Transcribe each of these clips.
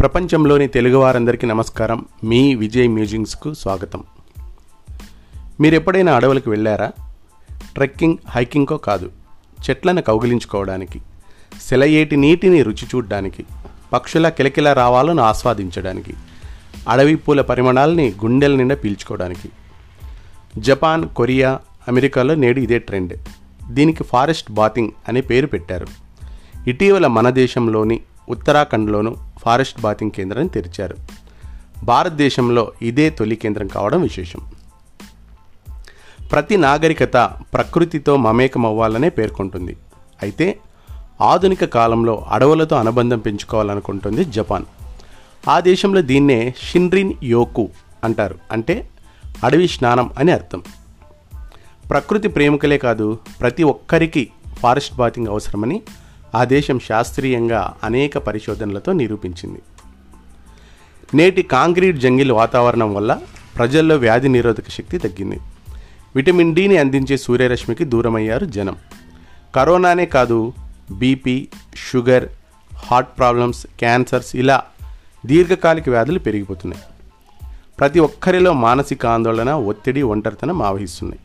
ప్రపంచంలోని తెలుగువారందరికీ నమస్కారం. మీ విజయ్ మ్యూజింగ్స్కు స్వాగతం. మీరు ఎప్పుడైనా అడవులకు వెళ్ళారా? ట్రెక్కింగ్ హైకింగ్కో కాదు. చెట్లను కౌగిలించుకోవడానికి సెలయేటి నీటిని రుచి చూడడానికి పక్షుల కిలకిల రావాలను ఆస్వాదించడానికి అడవి పూల పరిమాణాలని గుండెల నిండా పీల్చుకోవడానికి. జపాన్ కొరియా అమెరికాలో నేడు ఇదే ట్రెండ్. దీనికి ఫారెస్ట్ బాతింగ్ అనే పేరు పెట్టారు. ఇటీవల మన దేశంలోని ఉత్తరాఖండ్లోను ఫారెస్ట్ బాతింగ్ కేంద్రాన్ని తెరిచారు. భారతదేశంలో ఇదే తొలి కేంద్రం కావడం విశేషం. ప్రతి నాగరికత ప్రకృతితో మమేకమవ్వాలనే పేర్కొంటుంది. అయితే ఆధునిక కాలంలో అడవులతో అనుబంధం పెంచుకోవాలనుకుంటుంది జపాన్. ఆ దేశంలో దీన్నే షిన్రిన్ యోకు అంటారు. అంటే అడవి స్నానం అని అర్థం. ప్రకృతి ప్రేమికులే కాదు ప్రతి ఒక్కరికి ఫారెస్ట్ బాతింగ్ అవసరమని ఆ దేశం శాస్త్రీయంగా అనేక పరిశోధనలతో నిరూపించింది. నేటి కాంక్రీట్ జంగిల్ వాతావరణం వల్ల ప్రజల్లో వ్యాధి నిరోధక శక్తి తగ్గింది. విటమిన్ డిని అందించే సూర్యరశ్మికి దూరమయ్యారు జనం. కరోనానే కాదు BP sugar heart problems cancers ఇలా దీర్ఘకాలిక వ్యాధులు పెరిగిపోతున్నాయి. ప్రతి ఒక్కరిలో మానసిక ఆందోళన ఒత్తిడి ఒంటరితనం ఆవహిస్తున్నాయి.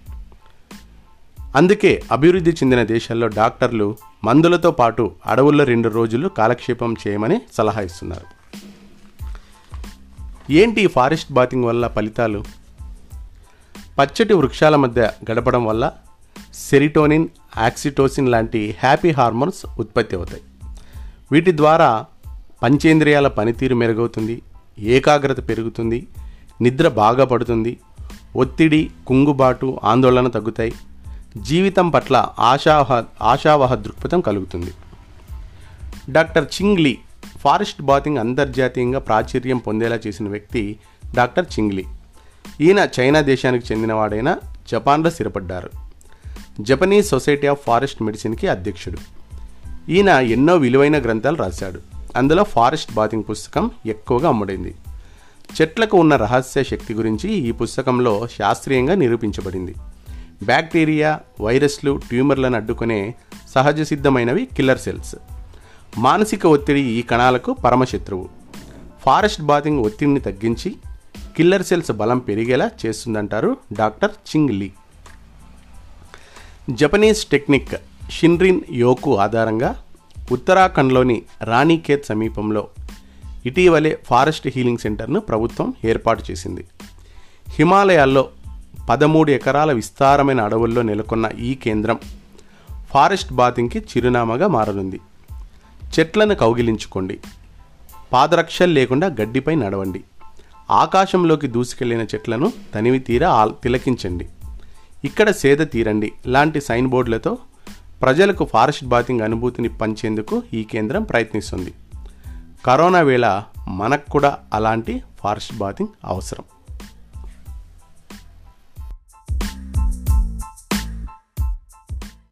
అందుకే అభివృద్ధి చెందిన దేశాల్లో డాక్టర్లు మందులతో పాటు అడవుల్లో రెండు రోజులు కాలక్షేపం చేయమని సలహా ఇస్తున్నారు. ఏంటి ఈ ఫారెస్ట్ బాతింగ్ వల్ల ఫలితాలు? పచ్చటి వృక్షాల మధ్య గడపడం వల్ల సెరిటోనిన్ ఆక్సిటోసిన్ లాంటి హ్యాపీ హార్మోన్స్ ఉత్పత్తి అవుతాయి. వీటి ద్వారా పంచేంద్రియాల పనితీరు మెరుగవుతుంది ఏకాగ్రత పెరుగుతుంది నిద్ర బాగా పడుతుంది ఒత్తిడి కుంగుబాటు ఆందోళన తగ్గుతాయి జీవితం పట్ల ఆశావహ ఆశావహ దృక్పథం కలుగుతుంది. డాక్టర్ చింగ్లీ ఫారెస్ట్ బాతింగ్ అంతర్జాతీయంగా ప్రాచుర్యం పొందేలా చేసిన వ్యక్తి డాక్టర్ చింగ్లీ ఈయన చైనా దేశానికి చెందినవాడైన జపాన్లో స్థిరపడ్డారు. జపనీస్ సొసైటీ ఆఫ్ ఫారెస్ట్ మెడిసిన్కి అధ్యక్షుడు. ఈయన ఎన్నో విలువైన గ్రంథాలు రాశాడు. అందులో ఫారెస్ట్ బాతింగ్ పుస్తకం ఎక్కువగా అమ్ముడైంది. చెట్లకు ఉన్న రహస్య శక్తి గురించి ఈ పుస్తకంలో శాస్త్రీయంగా నిరూపించబడింది. బ్యాక్టీరియా వైరస్లు ట్యూమర్లను అడ్డుకునే సహజ సిద్ధమైనవి కిల్లర్ సెల్స్. మానసిక ఒత్తిడి ఈ కణాలకు పరమశత్రువు. ఫారెస్ట్ బాతింగ్ ఒత్తిడిని తగ్గించి కిల్లర్ సెల్స్ బలం పెరిగేలా చేస్తుందంటారు doctor Qing Li. Japanese technique shinrin yoku ఆధారంగా ఉత్తరాఖండ్లోని రాణిఖేత్ సమీపంలో ఇటీవలే ఫారెస్ట్ హీలింగ్ సెంటర్ను ప్రభుత్వం ఏర్పాటు చేసింది. హిమాలయాల్లో పదమూడు ఎకరాల విస్తారమైన అడవుల్లో నెలకొన్న ఈ కేంద్రం ఫారెస్ట్ బాతింగ్కి చిరునామాగా మారనుంది. చెట్లను కౌగిలించుకోండి. పాదరక్షలు లేకుండా గడ్డిపై నడవండి. ఆకాశంలోకి దూసుకెళ్ళిన చెట్లను తనివి తీర తిలకించండి. ఇక్కడ సేద తీరండి. లాంటి సైన్ బోర్డులతో ప్రజలకు ఫారెస్ట్ బాతింగ్ అనుభూతిని పంచేందుకు ఈ కేంద్రం ప్రయత్నిస్తుంది. కరోనా వేళ మనకు కూడా అలాంటి ఫారెస్ట్ బాతింగ్ అవసరం.